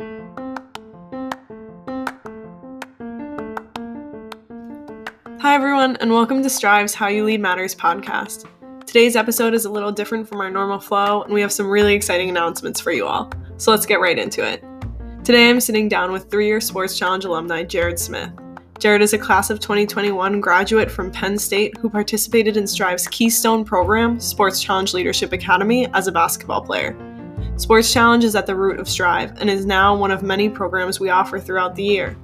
Hi, everyone, and welcome to Strive's How You Lead Matters podcast. Today's episode is a little different from our normal flow, and we have some really exciting announcements for you all. So let's get right into it. Today, I'm sitting down with three year Sports Challenge alumni Jared Smith. Jared is a class of 2021 graduate from Penn State who participated in Strive's Keystone program, Sports Challenge Leadership Academy, as a basketball player. Sports Challenge is at the root of Strive and is now one of many programs we offer throughout the year.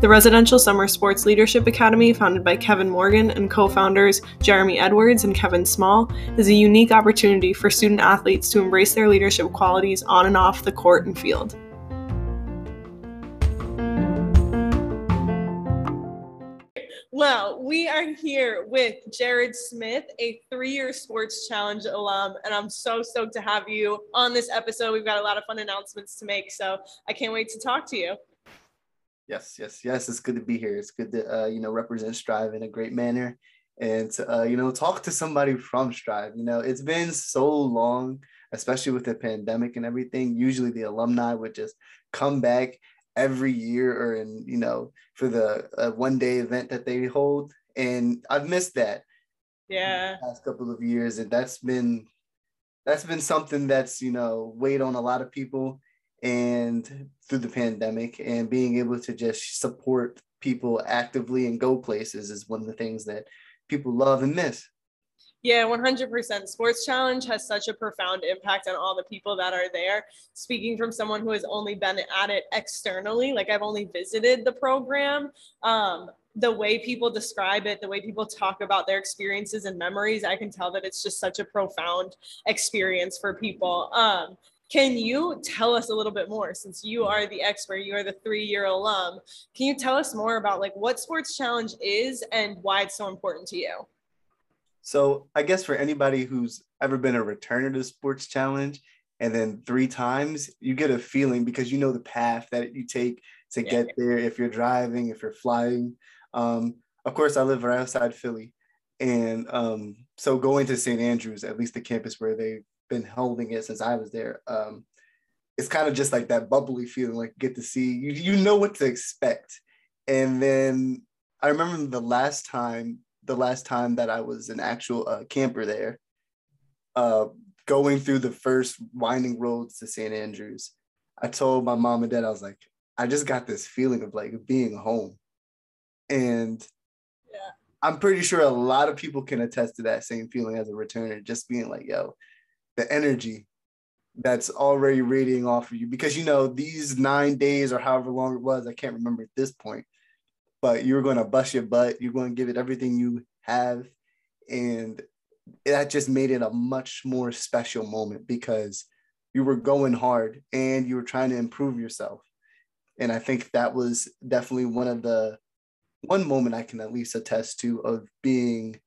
The Residential Summer Sports Leadership Academy, founded by Kevin Morgan and co founders Jeremy Edwards and Kevin Small, is a unique opportunity for student athletes to embrace their leadership qualities on and off the court and field. Well, we are here with Jared Smith, a three year Sports Challenge alum, and I'm so stoked to have you on this episode. We've got a lot of fun announcements to make, so I can't wait to talk to you. Yes, yes, yes. It's good to be here. It's good to uh, you know represent Strive in a great manner, and to, uh, you know talk to somebody from Strive. You know, it's been so long, especially with the pandemic and everything. Usually, the alumni would just come back every year or in you know for the uh, one day event that they hold, and I've missed that. Yeah. past couple of years, and that's been that's been something that's you know weighed on a lot of people and through the pandemic and being able to just support people actively and go places is one of the things that people love and miss. Yeah, 100%. Sports Challenge has such a profound impact on all the people that are there. Speaking from someone who has only been at it externally, like I've only visited the program, um, the way people describe it, the way people talk about their experiences and memories, I can tell that it's just such a profound experience for people. Um, can you tell us a little bit more since you are the expert, you are the three year alum? Can you tell us more about like what Sports Challenge is and why it's so important to you? So, I guess for anybody who's ever been a returner to Sports Challenge and then three times, you get a feeling because you know the path that you take to yeah. get there if you're driving, if you're flying. Um, of course, I live right outside Philly. And um, so going to St. Andrews, at least the campus where they've been holding it since I was there. Um, it's kind of just like that bubbly feeling, like get to see you. You know what to expect, and then I remember the last time, the last time that I was an actual uh, camper there, uh, going through the first winding roads to St. Andrews. I told my mom and dad, I was like, I just got this feeling of like being home, and yeah. I'm pretty sure a lot of people can attest to that same feeling as a returner, just being like, yo, the energy that's already radiating off of you because you know these nine days or however long it was i can't remember at this point but you're going to bust your butt. You're going to give it everything you have. And that just made it a much more special moment because you were going hard and you were trying to improve yourself. And i think that was definitely one of the one moment i can at least attest to of being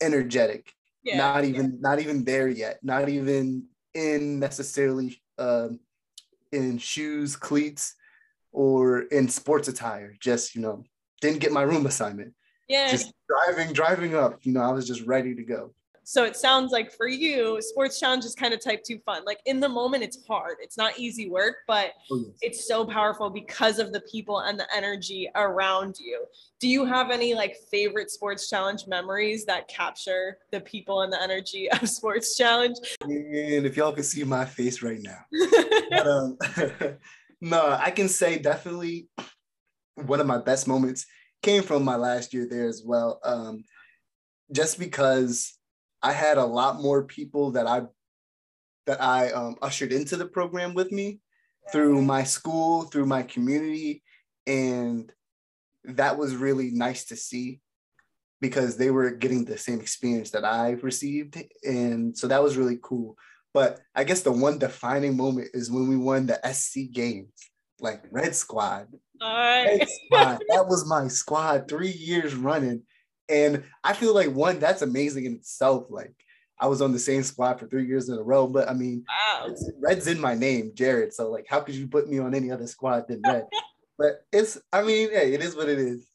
energetic. Yeah, not even yeah. not even there yet. Not even in necessarily um, in shoes cleats or in sports attire just you know didn't get my room assignment yeah just driving driving up you know i was just ready to go so it sounds like for you, sports challenge is kind of type two fun. Like in the moment, it's hard. It's not easy work, but oh, yes. it's so powerful because of the people and the energy around you. Do you have any like favorite sports challenge memories that capture the people and the energy of sports challenge? And if y'all can see my face right now. but, um, no, I can say definitely one of my best moments came from my last year there as well. Um, just because I had a lot more people that I that I um, ushered into the program with me through my school, through my community, and that was really nice to see because they were getting the same experience that I received, and so that was really cool. But I guess the one defining moment is when we won the SC games, like Red Squad. All right. Red Squad. that was my squad three years running and I feel like one, that's amazing in itself. Like I was on the same squad for three years in a row, but I mean, wow. Red's in my name, Jared. So like, how could you put me on any other squad than Red? but it's, I mean, hey, it is what it is.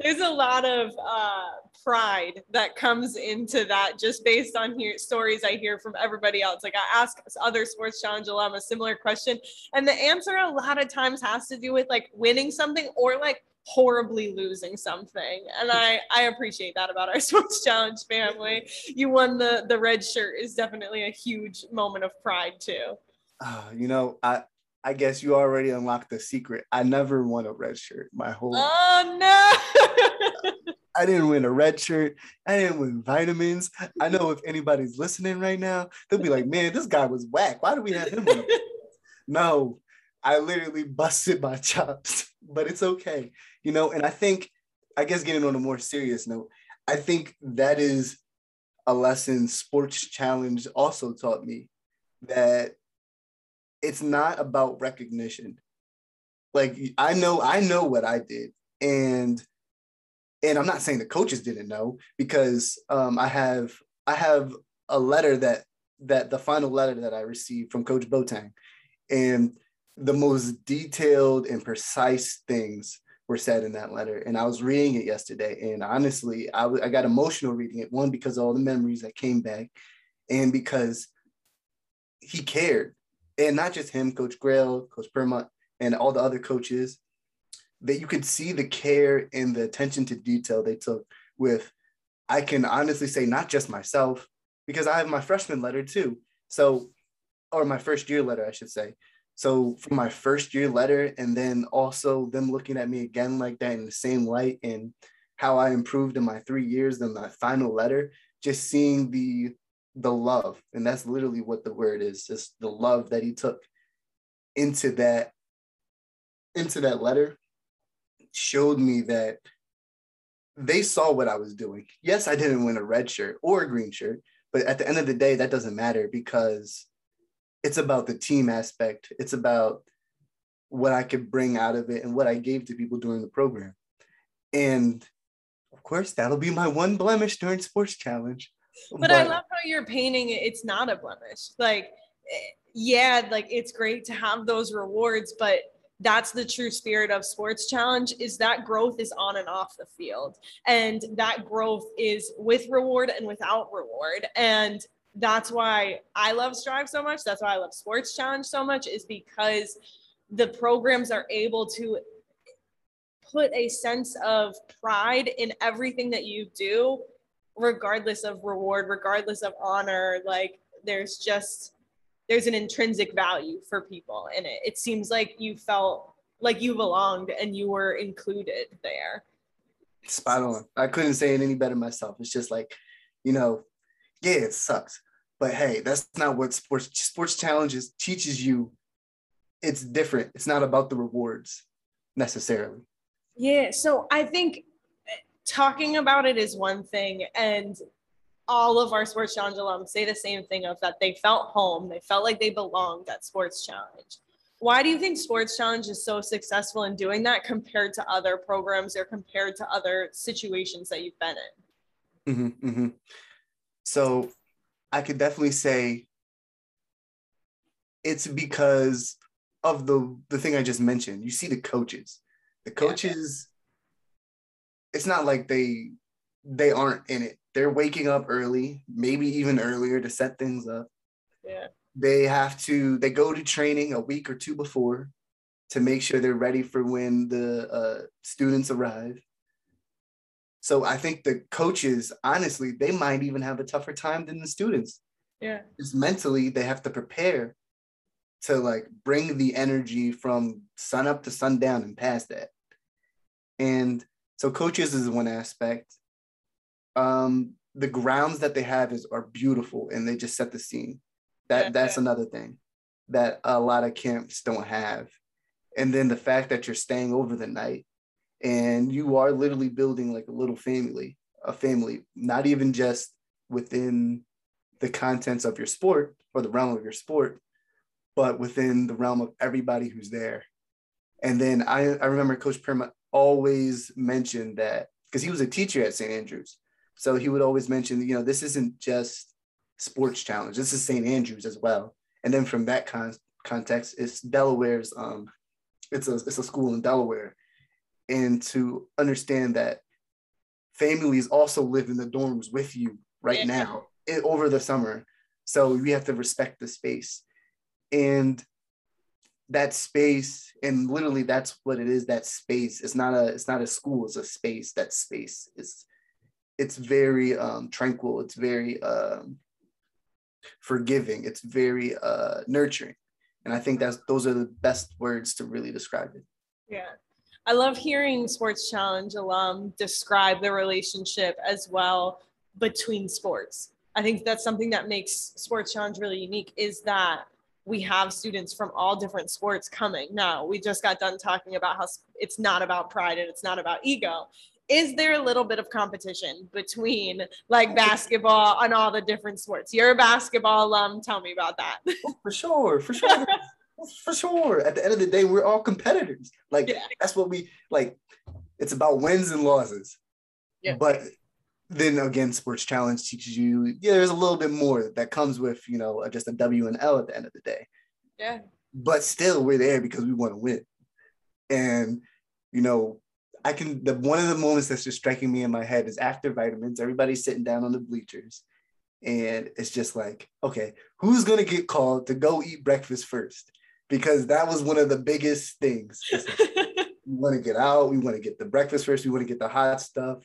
there's a lot of uh, pride that comes into that just based on here stories I hear from everybody else. Like I ask other sports challenge alum a similar question, and the answer a lot of times has to do with like winning something or like horribly losing something and i i appreciate that about our sports challenge family you won the the red shirt is definitely a huge moment of pride too uh, you know i I guess you already unlocked the secret. I never won a red shirt my whole. Oh no! I didn't win a red shirt. I didn't win vitamins. I know if anybody's listening right now, they'll be like, "Man, this guy was whack. Why do we have him?" no, I literally busted my chops, but it's okay, you know. And I think, I guess, getting on a more serious note, I think that is a lesson Sports Challenge also taught me that it's not about recognition. Like I know, I know what I did, and and I'm not saying the coaches didn't know because um, I have I have a letter that that the final letter that I received from Coach Boateng, and the most detailed and precise things were said in that letter. And I was reading it yesterday, and honestly, I, w- I got emotional reading it. One because all the memories that came back, and because he cared and not just him, Coach Grail, Coach Permont, and all the other coaches, that you could see the care and the attention to detail they took with, I can honestly say, not just myself, because I have my freshman letter too. So, or my first year letter, I should say. So, from my first year letter, and then also them looking at me again like that in the same light and how I improved in my three years, then my final letter, just seeing the the love and that's literally what the word is just the love that he took into that into that letter showed me that they saw what I was doing. Yes, I didn't win a red shirt or a green shirt, but at the end of the day, that doesn't matter because it's about the team aspect. It's about what I could bring out of it and what I gave to people during the program. And of course, that'll be my one blemish during Sports Challenge. But, but I love how you're painting it. It's not a blemish. Like, eh, yeah, like it's great to have those rewards, but that's the true spirit of sports challenge is that growth is on and off the field. And that growth is with reward and without reward. And that's why i love strive so much. That's why i love sports challenge so much is because the programs are able to put a sense of pride in everything that you do regardless of reward, regardless of honor, like there's just there's an intrinsic value for people in it. It seems like you felt like you belonged and you were included there. Spot on. I couldn't say it any better myself. It's just like, you know, yeah, it sucks. But hey, that's not what sports sports challenges teaches you. It's different. It's not about the rewards necessarily. Yeah. So I think talking about it is one thing and all of our sports challenge alums say the same thing of that they felt home they felt like they belonged at sports challenge. Why do you think sports challenge is so successful in doing that compared to other programs or compared to other situations that you've been in? Mm-hmm, mm-hmm. so i could definitely say it's because of the the thing i just mentioned. You see the coaches. The coaches it's not like they they aren't in it. They're waking up early, maybe even earlier to set things up. Yeah. They have to they go to training a week or two before to make sure they're ready for when the uh, students arrive. So I think the coaches, honestly, they might even have a tougher time than the students. Yeah. Just mentally, they have to prepare to like bring the energy from sun up to sundown and past that. And so coaches is one aspect. Um, the grounds that they have is are beautiful and they just set the scene. That that's another thing that a lot of camps don't have. And then the fact that you're staying over the night and you are literally building like a little family, a family, not even just within the contents of your sport or the realm of your sport, but within the realm of everybody who's there. And then I, I remember Coach Perma always mentioned that because he was a teacher at St. Andrews. So he would always mention, you know, this isn't just sports challenge. This is St. Andrews as well. And then from that con- context, it's Delaware's. Um, it's a it's a school in Delaware, and to understand that families also live in the dorms with you right yeah. now it, over the summer. So we have to respect the space. And that space, and literally that's what it is, that space. It's not a it's not a school, it's a space. That space is it's very um tranquil, it's very um forgiving, it's very uh nurturing. And I think that's those are the best words to really describe it. Yeah. I love hearing Sports Challenge alum describe the relationship as well between sports. I think that's something that makes Sports Challenge really unique is that we have students from all different sports coming. Now, we just got done talking about how it's not about pride and it's not about ego. Is there a little bit of competition between like basketball and all the different sports? You're a basketball alum. Tell me about that. Oh, for sure, for sure. for sure. At the end of the day, we're all competitors. Like yeah. that's what we like. It's about wins and losses. Yeah. But then again, Sports Challenge teaches you, yeah, there's a little bit more that comes with, you know, just a W and L at the end of the day. Yeah. But still, we're there because we want to win. And, you know, I can, the one of the moments that's just striking me in my head is after vitamins, everybody's sitting down on the bleachers. And it's just like, okay, who's going to get called to go eat breakfast first? Because that was one of the biggest things. we want to get out, we want to get the breakfast first, we want to get the hot stuff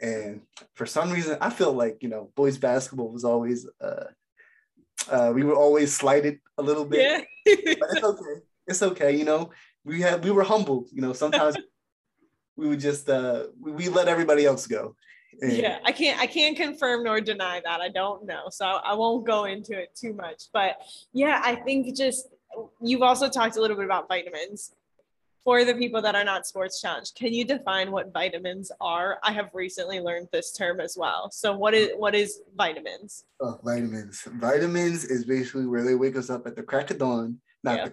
and for some reason, I feel like, you know, boys basketball was always, uh, uh, we were always slighted a little bit. Yeah. but it's okay. It's okay. You know, we had, we were humble, you know, sometimes we would just, uh, we, let everybody else go. And, yeah, I can't I can't confirm nor deny that. I don't know. So I won't go into it too much. But yeah, I think just you've also talked a little bit about vitamins for the people that are not sports challenged, can you define what vitamins are? I have recently learned this term as well. So what is what is vitamins? Oh, vitamins. Vitamins is basically where they wake us up at the crack of dawn. Not the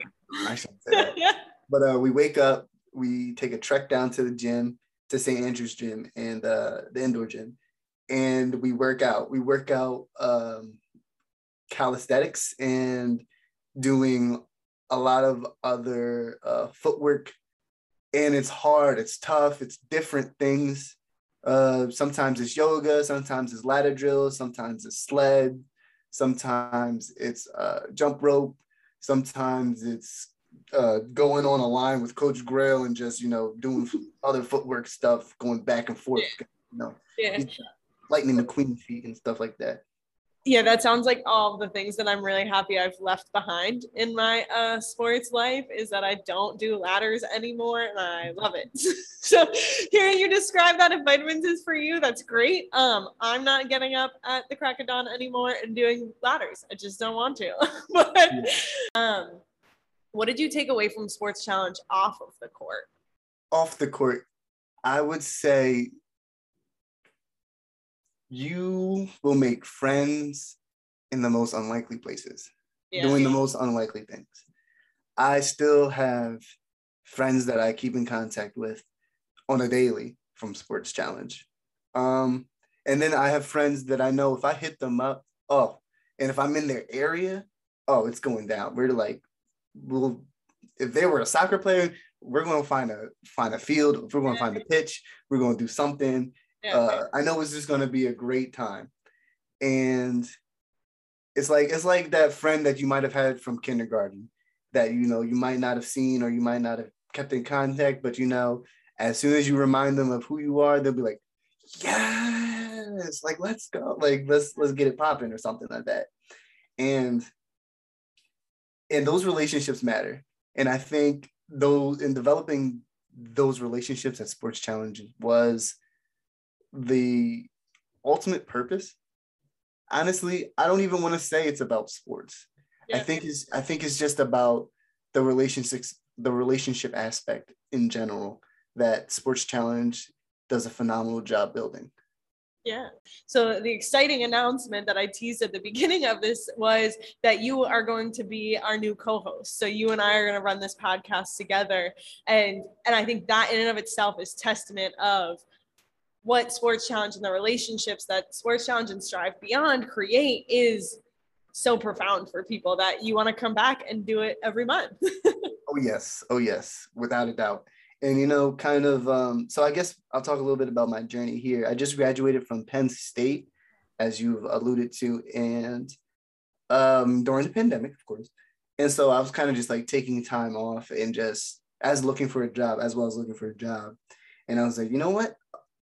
I shouldn't say that. But uh, we wake up, we take a trek down to the gym, to St. Andrew's gym and uh, the indoor gym, and we work out. We work out um, calisthenics and doing a lot of other uh, footwork. And it's hard, it's tough, it's different things. Uh, sometimes it's yoga, sometimes it's ladder drills, sometimes it's sled, sometimes it's uh, jump rope, sometimes it's uh, going on a line with Coach Grail and just you know doing other footwork stuff, going back and forth. You know, yeah. Lightning McQueen feet and stuff like that yeah, that sounds like all the things that I'm really happy I've left behind in my uh, sports life is that I don't do ladders anymore and I love it. so hearing you describe that if vitamins is for you, that's great. Um, I'm not getting up at the crack of dawn anymore and doing ladders. I just don't want to. but um, what did you take away from Sports Challenge off of the court? Off the court, I would say you will make friends in the most unlikely places, yeah. doing the most unlikely things. I still have friends that I keep in contact with on a daily from Sports Challenge. Um, and then I have friends that I know if I hit them up, oh, and if I'm in their area, oh, it's going down. We're like, we'll, if they were a soccer player, we're going to find a find a field. If we're going to find a pitch, we're going to do something. Uh, I know it's just going to be a great time, and it's like it's like that friend that you might have had from kindergarten that you know you might not have seen or you might not have kept in contact, but you know as soon as you remind them of who you are, they'll be like, yes, like let's go, like let's let's get it popping or something like that, and and those relationships matter, and I think those in developing those relationships at sports challenges was the ultimate purpose. Honestly i don't even want to say it's about sports. Yeah. i think it's i think it's just about the relationships the relationship aspect in general that sports challenge does a phenomenal job building yeah. So the exciting announcement that I teased at the beginning of this was that you are going to be our new co-host. So you and I are going to run this podcast together and and I think that in and of itself is testament of what Sports Challenge and the relationships that Sports Challenge and Strive Beyond create is so profound for people that you want to come back and do it every month. oh yes, oh yes, without a doubt. And you know, kind of um, so I guess I'll talk a little bit about my journey here. I just graduated from Penn State, as you've alluded to, and um, during the pandemic, of course. And so I was kind of just like taking time off and just as looking for a job, as well as looking for a job. And I was like, you know what?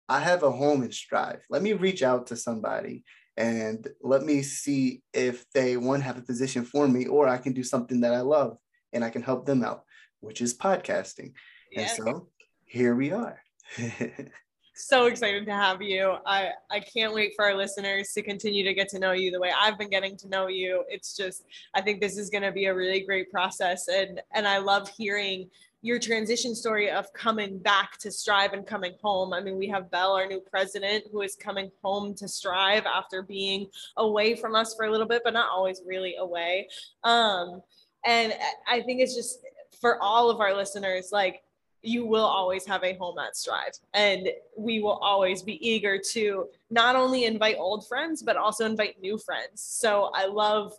I have a home in Strive. Let me reach out to somebody and let me see if they one have a position for me or I can do something that I love and I can help them out, which is podcasting. Yeah. And so here we are. so excited to have you. I, I can't wait for our listeners to continue to get to know you the way I've been getting to know you. It's just, I think this is going to be a really great process. And, and I love hearing your transition story of coming back to Strive and coming home. I mean, we have Bell, our new president, who is coming home to Strive after being away from us for a little bit, but not always really away. Um, and I think it's just for all of our listeners, like you will always have a home at Strive. And we will always be eager to not only invite old friends, but also invite new friends. So I love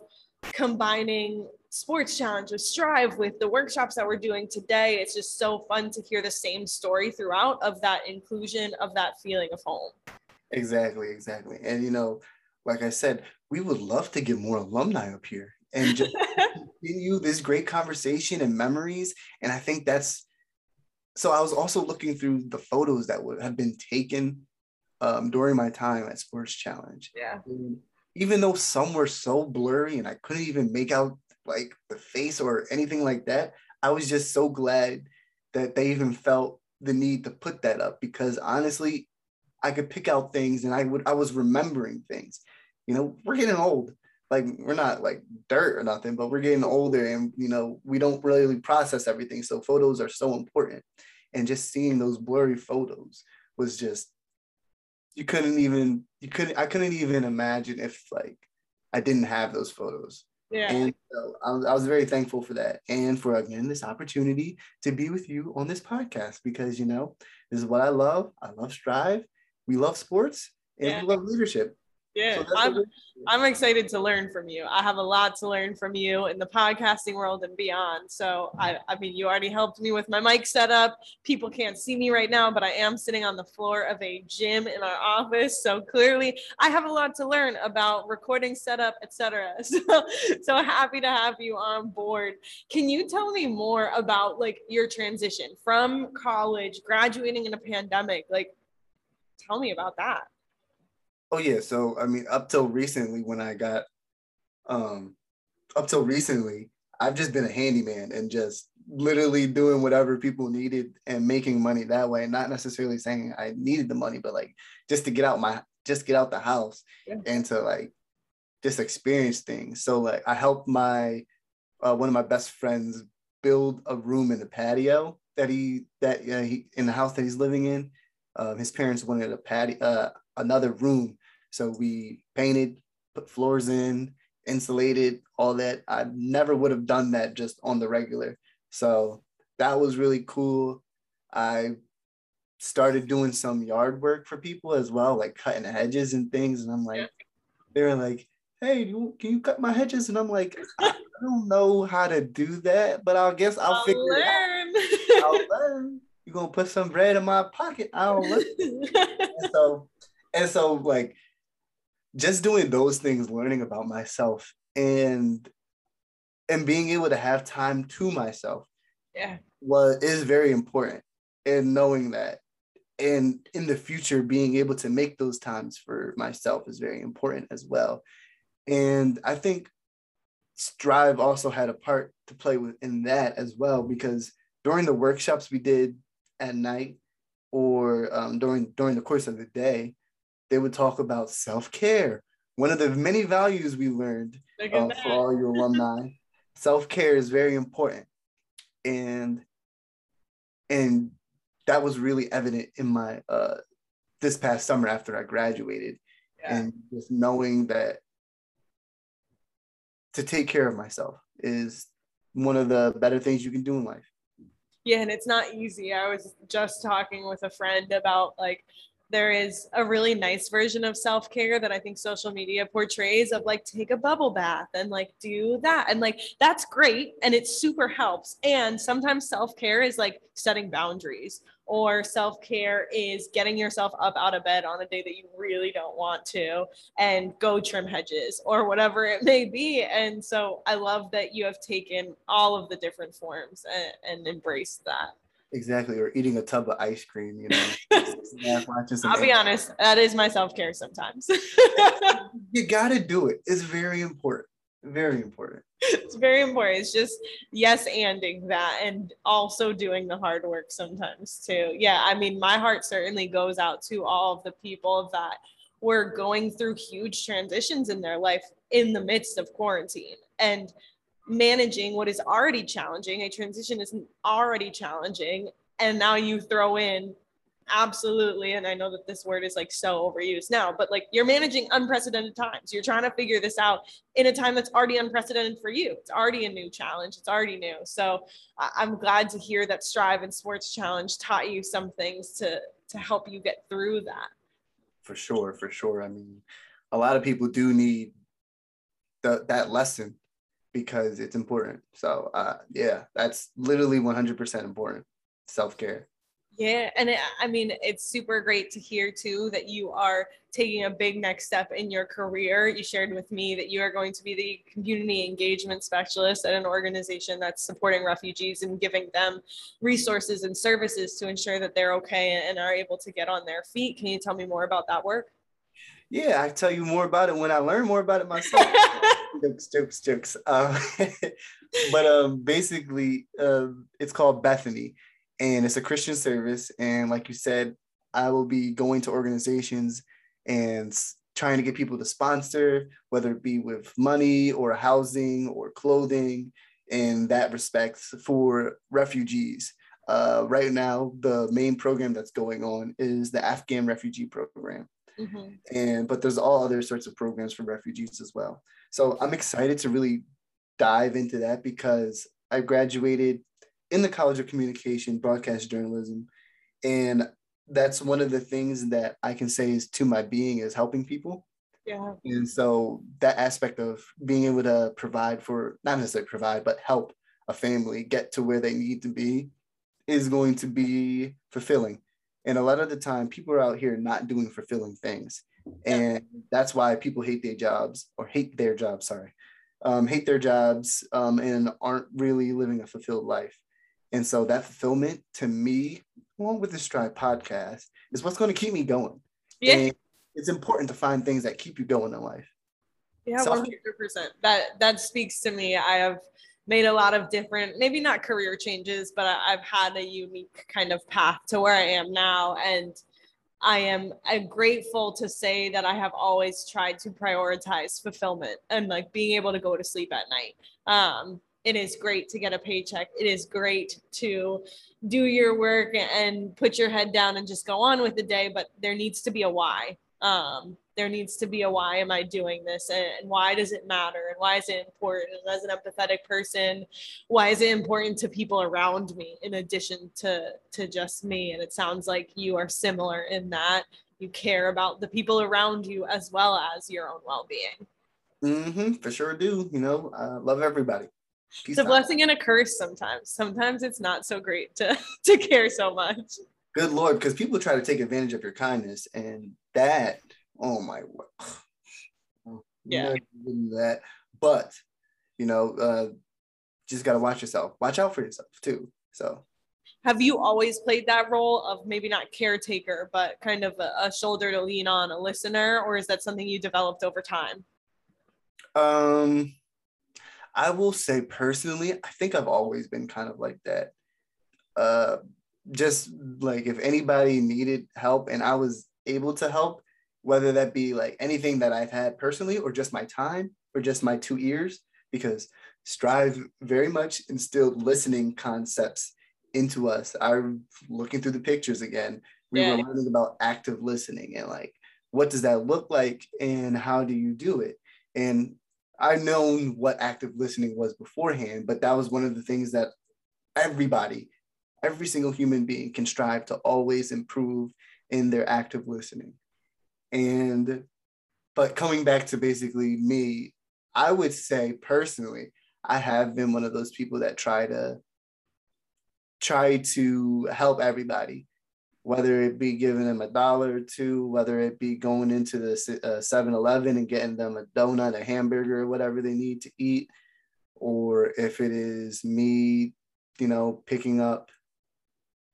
combining sports challenge with strive with the workshops that we're doing today it's just so fun to hear the same story throughout of that inclusion of that feeling of home exactly exactly and you know like i said we would love to get more alumni up here and just continue this great conversation and memories and i think that's so i was also looking through the photos that would have been taken um, during my time at sports challenge yeah and even though some were so blurry and i couldn't even make out like the face or anything like that. I was just so glad that they even felt the need to put that up because honestly, I could pick out things and I would I was remembering things. You know, we're getting old. Like we're not like dirt or nothing, but we're getting older and you know, we don't really process everything. So photos are so important. And just seeing those blurry photos was just you couldn't even you couldn't I couldn't even imagine if like I didn't have those photos. Yeah. And so I was, I was very thankful for that and for again this opportunity to be with you on this podcast because you know this is what I love. I love Strive. We love sports and yeah. we love leadership. Yeah, so I'm, I'm excited to learn from you. I have a lot to learn from you in the podcasting world and beyond. So, I, I mean, you already helped me with my mic setup. People can't see me right now, but I am sitting on the floor of a gym in our office. So, clearly, I have a lot to learn about recording setup, etc. So, so happy to have you on board. Can you tell me more about like your transition from college, graduating in a pandemic? Like, tell me about that. Oh yeah, so I mean, up till recently, when I got, um, up till recently, I've just been a handyman and just literally doing whatever people needed and making money that way. Not necessarily saying I needed the money, but like just to get out my, just get out the house yeah. and to like just experience things. So like I helped my uh, one of my best friends build a room in the patio that he that uh, he in the house that he's living in. Um, his parents wanted a patio, uh, another room so we painted, put floors in, insulated, all that. I never would have done that just on the regular. So that was really cool. I started doing some yard work for people as well, like cutting hedges and things. And I'm like, they were like, hey, can you cut my hedges? And I'm like, I don't know how to do that, but I guess I'll, I'll figure learn. it out. I'll learn. You're gonna put some bread in my pocket. I don't know. and so, and so like just doing those things, learning about myself and and being able to have time to myself yeah. was is very important and knowing that. And in the future being able to make those times for myself is very important as well. And i think strive also had a part to play with in that as well because during the workshops we did at night or um, during during the course of the day they would talk about self care. One of the many values we learned uh, for all your alumni, self care is very important, and and that was really evident in my uh, this past summer after I graduated, yeah. and just knowing that to take care of myself is one of the better things you can do in life. Yeah, and it's not easy. I was just talking with a friend about like there is a really nice version of self care that I think social media portrays of like take a bubble bath and like do that. And like that's great and it super helps. And sometimes self care is like setting boundaries or self care is getting yourself up out of bed on a day that you really don't want to and go trim hedges or whatever it may be. And so I love that you have taken all of the different forms and, and embraced that. Exactly, or eating a tub of ice cream, you know. I'll be honest, that is my self care sometimes. you got to do it. It's very important. Very important. It's very important. It's just yes, anding that and also doing the hard work sometimes too. Yeah, I mean, my heart certainly goes out to all of the people that were going through huge transitions in their life in the midst of quarantine. And managing what is already challenging. A transition is already challenging. And now you throw in absolutely and i know that this word is like so overused now but like you're managing unprecedented times. You're trying to figure this out in a time that's already unprecedented for you. It's already a new challenge. It's already new. So i'm glad to hear that strive and sports challenge taught you some things to to help you get through that. For sure for sure. I mean a lot of people do need the, that lesson because it's important. So uh, yeah, that's literally 100% important. Self care. Yeah, and it, I mean, it's super great to hear too that you are taking a big next step in your career. You shared with me that you are going to be the community engagement specialist at an organization that's supporting refugees and giving them resources and services to ensure that they're okay and are able to get on their feet. Can you tell me more about that work? Yeah, I tell you more about it when I learn more about it myself. jokes, jokes, jokes. Um, but um, basically, uh, it's called Bethany, and it's a Christian service. And like you said, I will be going to organizations and trying to get people to sponsor, whether it be with money or housing or clothing, in that respect for refugees. Uh, right now, the main program that's going on is the Afghan refugee program. Mm-hmm. And but there's all other sorts of programs for refugees as well. So I'm excited to really dive into that because I graduated in the College of Communication, Broadcast Journalism, and that's one of the things that I can say is to my being is helping people. Yeah. And so that aspect of being able to provide for not necessarily provide, but help a family get to where they need to be is going to be fulfilling. And a lot of the time, people are out here not doing fulfilling things. And that's why people hate their jobs or hate their jobs sorry um, hate their jobs um, and aren't really living a fulfilled life. And so that fulfillment to me along with the strive podcast is what's going to keep me going. Yeah. And it's important to find things that keep you going in life. Yeah 100% that that speaks to me. I have made a lot of different maybe not career changes but i've had a unique kind of path to where i am now and I am I'm grateful to say that I have always tried to prioritize fulfillment and like being able to go to sleep at night. Um, it is great to get a paycheck. It is great to do your work and put your head down and just go on with the day, but there needs to be a why. Um, there needs to be a why am I doing this and why does it matter and why is it important? And as an empathetic person, why is it important to people around me in addition to to just me? And it sounds like you are similar in that you care about the people around you as well as your own well-being. Mm-hmm, for sure do. You know, I love everybody. Peace it's a out. blessing and a curse sometimes. Sometimes it's not so great to to care so much. Good Lord, because people try to take advantage of your kindness, and that oh my yeah. that. But you know uh just got to watch yourself. Watch out for yourself too. So. Have you always played that role of maybe not caretaker but kind of a, a shoulder to lean on a listener or is that something you developed over time? Um i will say personally i think i've always been kind of like that. Uh just like if anybody needed help and i was able to help whether that be like anything that I've had personally or just my time or just my two ears, because Strive very much instilled listening concepts into us. I'm looking through the pictures again. We yeah. were learning about active listening and like what does that look like and how do you do it? And I've known what active listening was beforehand, but that was one of the things that everybody, every single human being can strive to always improve in their active listening. And but coming back to basically me, I would say personally, I have been one of those people that try to try to help everybody, whether it be giving them a dollar or two, whether it be going into the uh, 7 Eleven and getting them a donut, a hamburger, whatever they need to eat, or if it is me, you know, picking up.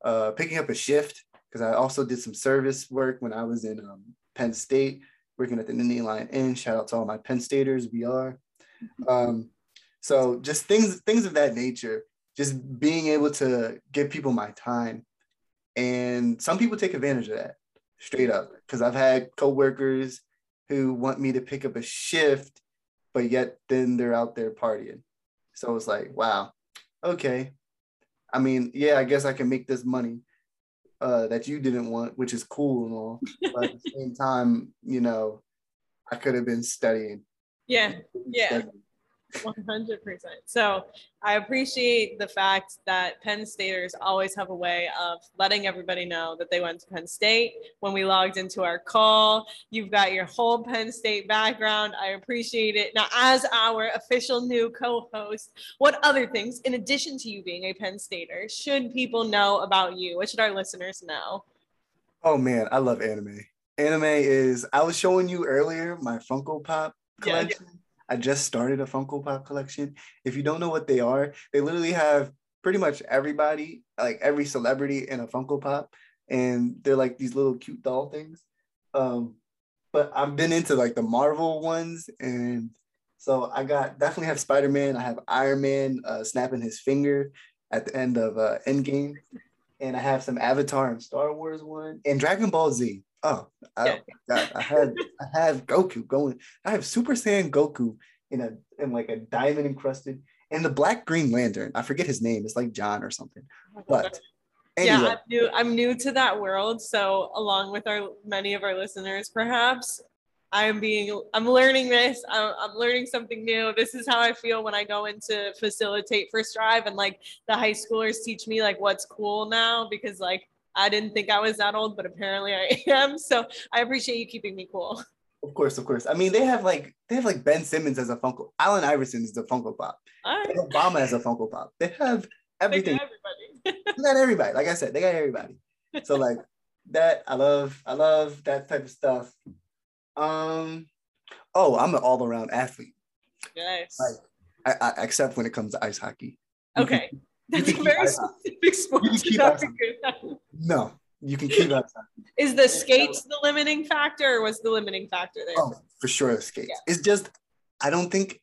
Uh, picking up a shift because I also did some service work when I was in um, Penn State, working at the Nittany Lion Inn. Shout out to all my Penn Staters, we are. Um, so just things things of that nature just being able to give people my time and some people take advantage of that straight up because i've had coworkers who want me to pick up a shift but yet then they're out there partying so it's like wow okay i mean yeah i guess i can make this money uh, that you didn't want which is cool and all but at the same time you know i could have been studying. Yeah yeah. studying 100%. So I appreciate the fact that Penn Staters always have a way of letting everybody know that they went to Penn State. When we logged into our call, you've got your whole Penn State background. I appreciate it. Now, as our official new co host, what other things, in addition to you being a Penn Stater, should people know about you? What should our listeners know? Oh, man, I love anime. Anime is, I was showing you earlier my Funko Pop collection. Yeah I just started a Funko Pop collection. If you don't know what they are, they literally have pretty much everybody, like every celebrity in a Funko Pop, and they're like these little cute doll things. Um, but I've been into like the Marvel ones, and so I got definitely have Spider Man. I have Iron Man uh, snapping his finger at the end of uh, Endgame, and I have some Avatar and Star Wars one, and Dragon Ball Z. Oh, I, God, I had I have Goku going. I have Super Saiyan Goku in a in like a diamond encrusted and the Black Green Lantern. I forget his name. It's like John or something. But anyway. yeah, I'm new. I'm new to that world. So along with our many of our listeners, perhaps I'm being I'm learning this. I'm, I'm learning something new. This is how I feel when I go into facilitate for Strive and like the high schoolers teach me like what's cool now because like I didn't think I was that old, but apparently I am. So I appreciate you keeping me cool. Of course, of course. I mean, they have like they have like Ben Simmons as a Funko. Allen Iverson is the Funko Pop. Right. Obama as a Funko Pop. They have everything. They got everybody. they got everybody. Like I said, they got everybody. So like that, I love. I love that type of stuff. Um. Oh, I'm an all around athlete. Nice. Like, I, I, except when it comes to ice hockey. Okay. That's a very specific sport. No, you can keep that. Is the skates the limiting factor, or was the limiting factor there? Oh, for sure, the skates. Yeah. It's just I don't think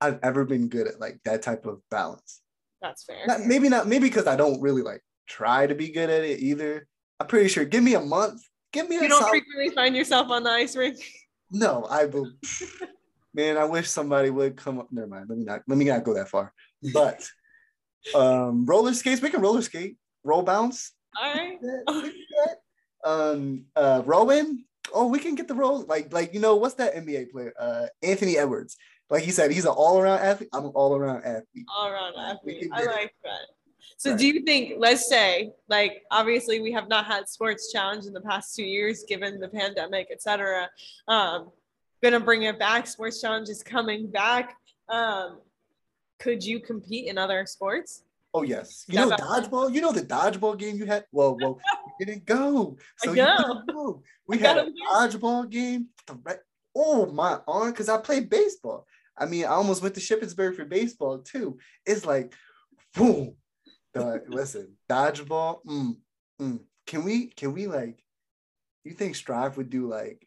I've ever been good at like that type of balance. That's fair. Not, maybe not. Maybe because I don't really like try to be good at it either. I'm pretty sure. Give me a month. Give me. A You don't solid... frequently find yourself on the ice rink. No, I will. Man, I wish somebody would come up. Never mind. Let me not. Let me not go that far. But um, roller skates. We can roller skate. Roll bounce. All right. um, uh, Rowan. Oh, we can get the role. Like, like you know, what's that NBA player? Uh, Anthony Edwards. Like he said, he's an all-around athlete. I'm an all-around athlete. All-around athlete. I like that. So, right. do you think? Let's say, like, obviously, we have not had sports challenge in the past two years, given the pandemic, etc. Um, gonna bring it back. Sports challenge is coming back. Um, could you compete in other sports? Oh yes, you know dodgeball. You know the dodgeball game you had. Well, well, you didn't go. So I know. go. We had a dodgeball game. Oh my arm, because I played baseball. I mean, I almost went to Shippensburg for baseball too. It's like, boom. The, listen, dodgeball. Mm, mm. Can we? Can we like? You think Strive would do like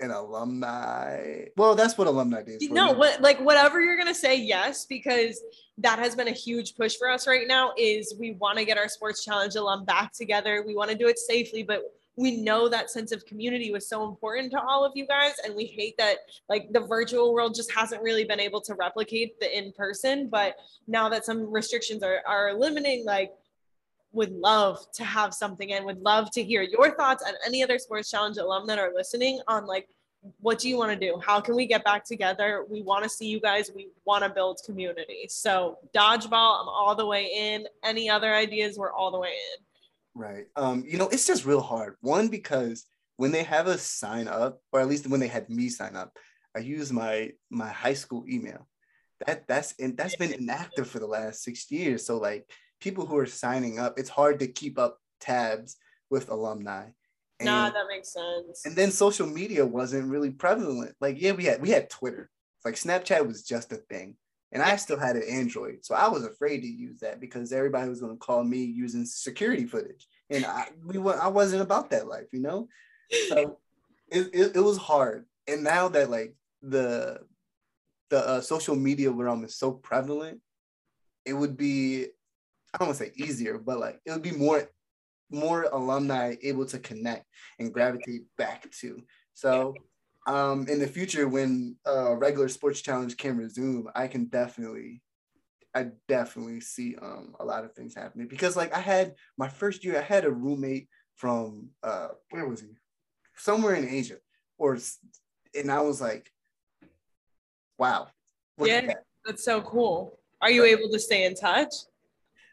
an alumni. Well, that's what alumni is. No, what like whatever you're gonna say, yes, because that has been a huge push for us right now. Is we want to get our sports challenge alum back together. We want to do it safely, but we know that sense of community was so important to all of you guys and we hate that like the virtual world just hasn't really been able to replicate the in person but now that some restrictions are, are limiting like would love to have something and would love to hear your thoughts and any other sports challenge alum that are listening on like what do you want to do how can we get back together we want to see you guys we want to build community so dodgeball i'm all the way in any other ideas we're all the way in Right. Um, you know, it's just real hard. One, because when they have us sign up, or at least when they had me sign up, I use my my high school email. That that's and that's been inactive for the last six years. So like people who are signing up, it's hard to keep up tabs with alumni. And, nah, that makes sense. And then social media wasn't really prevalent. Like, yeah, we had we had Twitter. Like Snapchat was just a thing. And I still had an Android. So I was afraid to use that because everybody was going to call me using security footage. And I we were, I wasn't about that life, you know? So it, it, it was hard. And now that like the the uh, social media realm is so prevalent, it would be I don't want to say easier, but like it would be more more alumni able to connect and gravitate back to. So um, in the future, when uh, regular sports challenge can resume, I can definitely, I definitely see um, a lot of things happening because like I had my first year, I had a roommate from uh, where was he? Somewhere in Asia, or and I was like, wow, yeah, that. that's so cool. Are you able to stay in touch?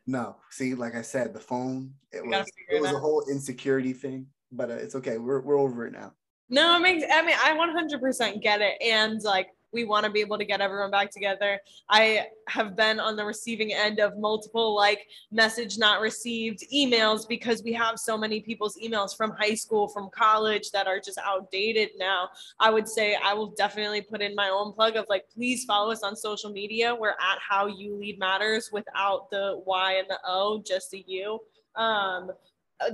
No, see, like I said, the phone it was it was a whole insecurity thing, but uh, it's okay. We're we're over it now. No, it makes. I mean, I 100% get it, and like we want to be able to get everyone back together. I have been on the receiving end of multiple like message not received emails because we have so many people's emails from high school, from college that are just outdated now. I would say I will definitely put in my own plug of like, please follow us on social media. We're at How You Lead Matters without the Y and the O, just a U. Um,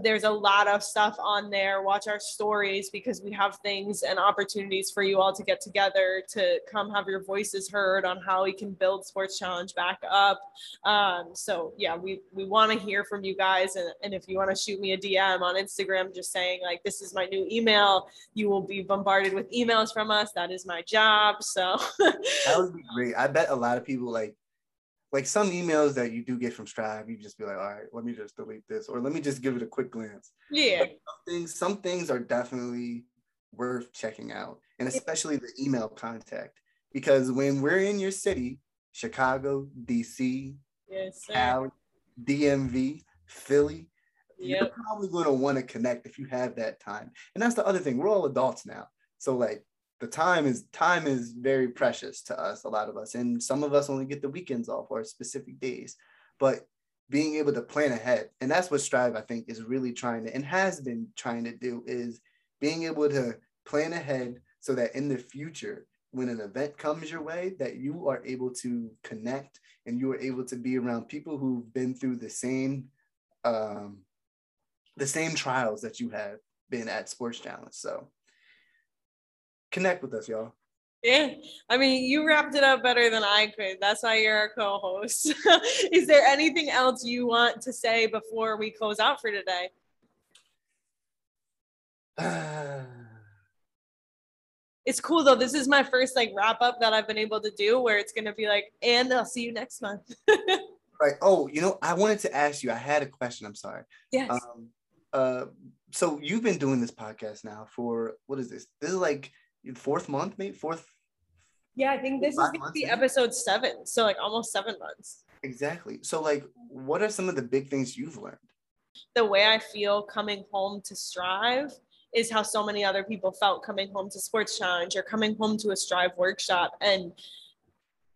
there's a lot of stuff on there. Watch our stories because we have things and opportunities for you all to get together to come have your voices heard on how we can build Sports Challenge back up. Um, so yeah, we we want to hear from you guys, and, and if you want to shoot me a DM on Instagram, just saying like this is my new email, you will be bombarded with emails from us. That is my job. So that would be great. I bet a lot of people like like some emails that you do get from Strive, you just be like, all right, let me just delete this, or let me just give it a quick glance. Yeah. some things, some things are definitely worth checking out, and especially the email contact, because when we're in your city, Chicago, DC, yes, Cali, DMV, Philly, yep. you're probably going to want to connect if you have that time. And that's the other thing. We're all adults now, so like the time is time is very precious to us a lot of us and some of us only get the weekends off or specific days but being able to plan ahead and that's what strive i think is really trying to and has been trying to do is being able to plan ahead so that in the future when an event comes your way that you are able to connect and you are able to be around people who've been through the same um, the same trials that you have been at sports challenge so connect with us, y'all. Yeah, I mean, you wrapped it up better than I could. That's why you're a co-host. Is there anything else you want to say before we close out for today? it's cool though. This is my first like wrap up that I've been able to do, where it's gonna be like, and I'll see you next month. right. Oh, you know, I wanted to ask you. I had a question. I'm sorry. Yes. Um, uh, so you've been doing this podcast now for what is this? This is like fourth month, maybe fourth. Yeah, I think this is be episode seven, so like almost seven months. Exactly. So, like, what are some of the big things you've learned? The way I feel coming home to Strive is how so many other people felt coming home to Sports Challenge or coming home to a Strive workshop. And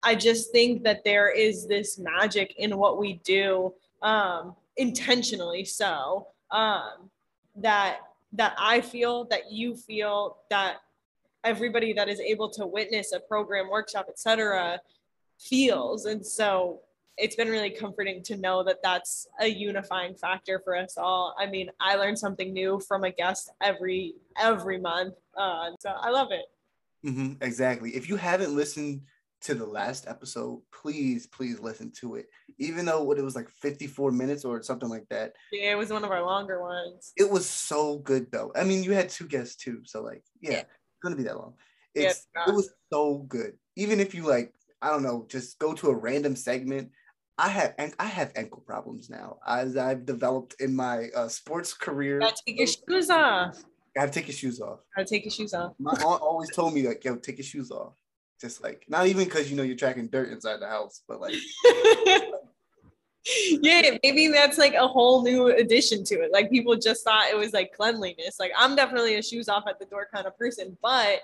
I just think that there is this magic in what we do, um, intentionally so, um, that that I feel, that you feel, that everybody that is able to witness a program workshop etc feels. And so it's been really comforting to know that that's a unifying factor for us all. I mean i learn something new from a guest every every month uh, so i love it. Mm-hmm, exactly. If you haven't listened to the last episode please please listen to it. Even though what it was like 54 minutes or something like that. Yeah it was one of our longer ones. It was so good though. I mean you had two guests too so like yeah. yeah gonna be that long. It's yeah, it was so good. Even if you like, I don't know, just go to a random segment. I have I have ankle problems now as I've developed in my uh, sports career. gotta take your shoes off. Gotta take your shoes off. Gotta take your shoes off. My aunt always told me like, yo, take your shoes off. Just like not even because you know you're tracking dirt inside the house, but like yeah, maybe that's like a whole new addition to it. Like people just thought it was like cleanliness. Like I'm definitely a shoes off at the door kind of person, but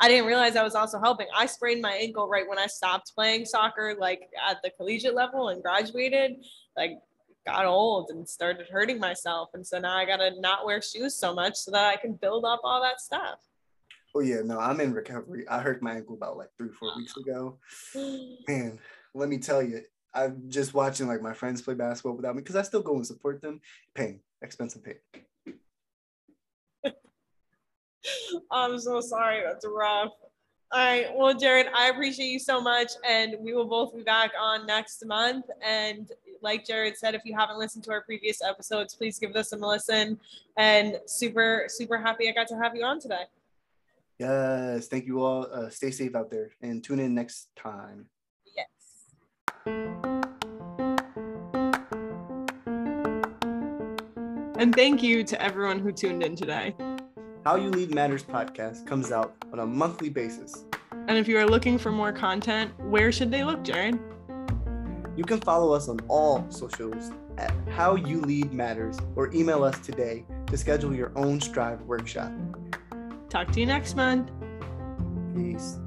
I didn't realize I was also helping. I sprained my ankle right when I stopped playing soccer, like at the collegiate level and graduated. Like got old and started hurting myself. And so now I gotta not wear shoes so much so that I can build up all that stuff. Oh yeah, no, I'm in recovery. I hurt my ankle about like three, four weeks ago. Man, let me tell you, I'm just watching like my friends play basketball without me because I still go and support them. Pain, expensive pain. I'm so sorry. That's rough. All right. Well, Jared, I appreciate you so much. And we will both be back on next month. And like Jared said, if you haven't listened to our previous episodes, please give this a listen. And super, super happy I got to have you on today. Yes. Thank you all. Uh, stay safe out there and tune in next time. And thank you to everyone who tuned in today. How You Lead Matters podcast comes out on a monthly basis. And if you are looking for more content, where should they look, Jared? You can follow us on all socials at How You Lead Matters or email us today to schedule your own Strive workshop. Talk to you next month. Peace.